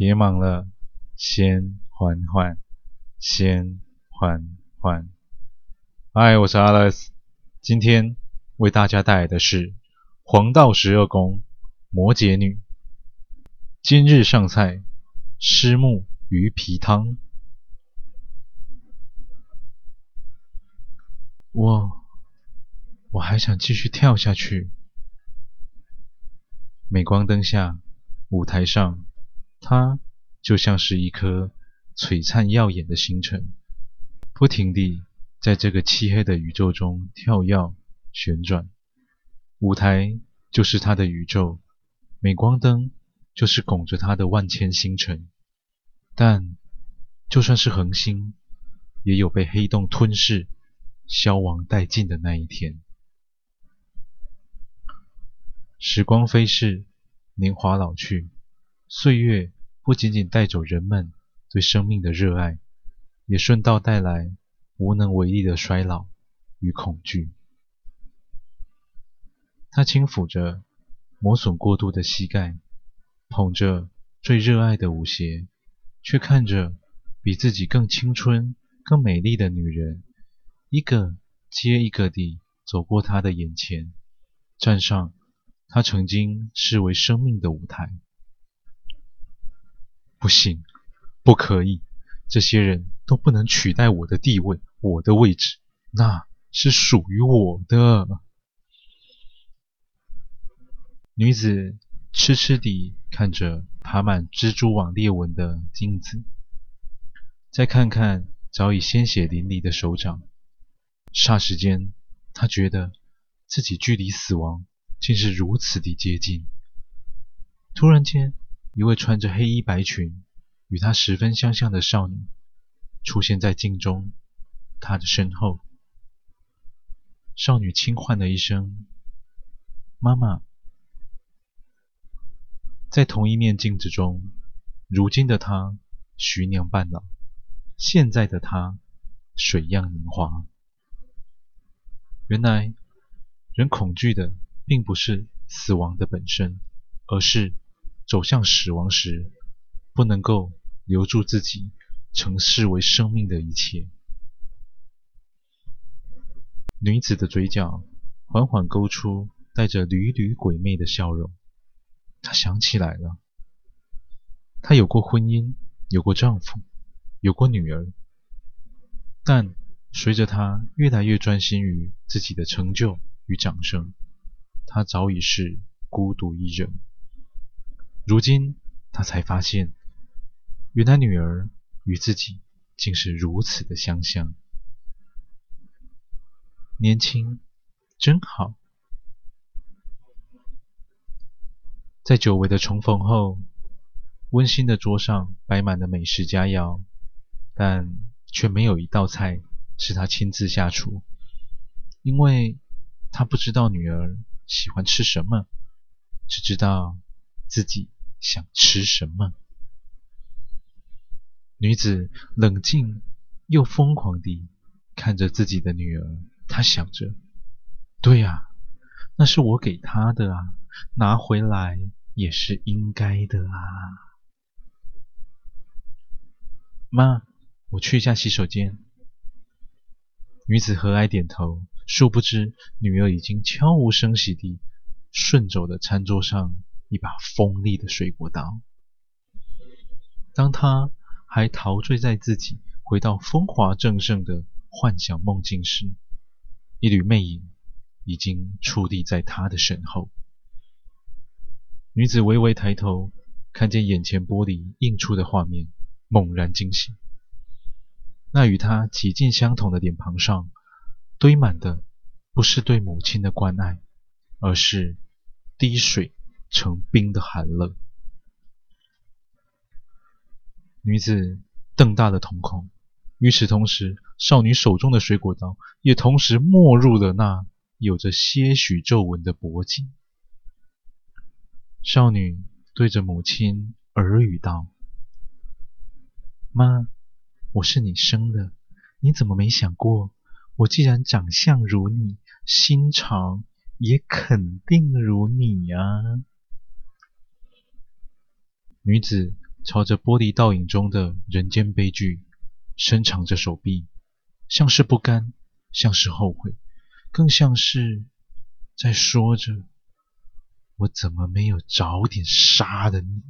别忙了，先缓缓，先缓缓。嗨，我是 Alex，今天为大家带来的是黄道十二宫摩羯女。今日上菜，虱木鱼皮汤。我我还想继续跳下去。镁光灯下，舞台上，它就像是一颗璀璨耀眼的星辰，不停地在这个漆黑的宇宙中跳跃旋转。舞台就是它的宇宙，镁光灯就是拱着它的万千星辰。但就算是恒星，也有被黑洞吞噬、消亡殆尽的那一天。时光飞逝，年华老去，岁月不仅仅带走人们对生命的热爱，也顺道带来无能为力的衰老与恐惧。他轻抚着磨损过度的膝盖，捧着最热爱的舞鞋，却看着比自己更青春、更美丽的女人，一个接一个地走过他的眼前，站上。他曾经视为生命的舞台，不行，不可以，这些人都不能取代我的地位，我的位置，那是属于我的。女子痴痴地看着爬满蜘蛛网裂纹的镜子，再看看早已鲜血淋漓的手掌，霎时间，她觉得自己距离死亡。竟是如此的接近。突然间，一位穿着黑衣白裙、与她十分相像的少女出现在镜中，她的身后。少女轻唤了一声：“妈妈。”在同一面镜子中，如今的她徐娘半老，现在的她水样年华。原来，人恐惧的。并不是死亡的本身，而是走向死亡时不能够留住自己曾视为生命的一切。女子的嘴角缓缓勾出带着缕缕鬼魅的笑容。她想起来了，她有过婚姻，有过丈夫，有过女儿，但随着她越来越专心于自己的成就与掌声。她早已是孤独一人。如今，他才发现，原来女儿与自己竟是如此的相像。年轻真好。在久违的重逢后，温馨的桌上摆满了美食佳肴，但却没有一道菜是他亲自下厨，因为他不知道女儿。喜欢吃什么，只知道自己想吃什么。女子冷静又疯狂地看着自己的女儿，她想着：“对呀，那是我给她的啊，拿回来也是应该的啊。”妈，我去一下洗手间。女子和蔼点头。殊不知，女儿已经悄无声息地顺走了餐桌上一把锋利的水果刀。当他还陶醉在自己回到风华正盛的幻想梦境时，一缕魅影已经矗立在他的身后。女子微微抬头，看见眼前玻璃映出的画面，猛然惊醒。那与她几近相同的脸庞上，堆满的不是对母亲的关爱，而是滴水成冰的寒冷。女子瞪大了瞳孔，与此同时，少女手中的水果刀也同时没入了那有着些许皱纹的脖颈。少女对着母亲耳语道：“妈，我是你生的，你怎么没想过？”我既然长相如你，心肠也肯定如你呀、啊。女子朝着玻璃倒影中的人间悲剧伸长着手臂，像是不甘，像是后悔，更像是在说着：“我怎么没有早点杀了你？”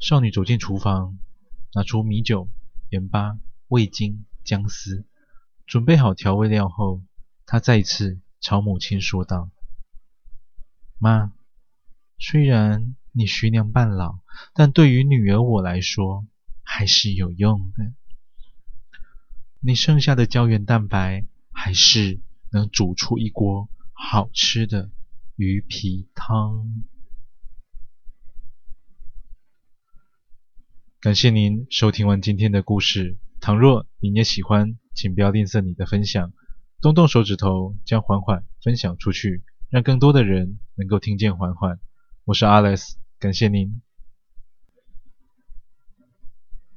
少女走进厨房，拿出米酒、盐巴、味精、姜丝，准备好调味料后，她再次朝母亲说道：“妈，虽然你徐娘半老，但对于女儿我来说还是有用的。你剩下的胶原蛋白，还是能煮出一锅好吃的鱼皮汤。”感谢您收听完今天的故事。倘若您也喜欢，请不要吝啬你的分享，动动手指头将缓缓分享出去，让更多的人能够听见缓缓。我是 Alex，感谢您。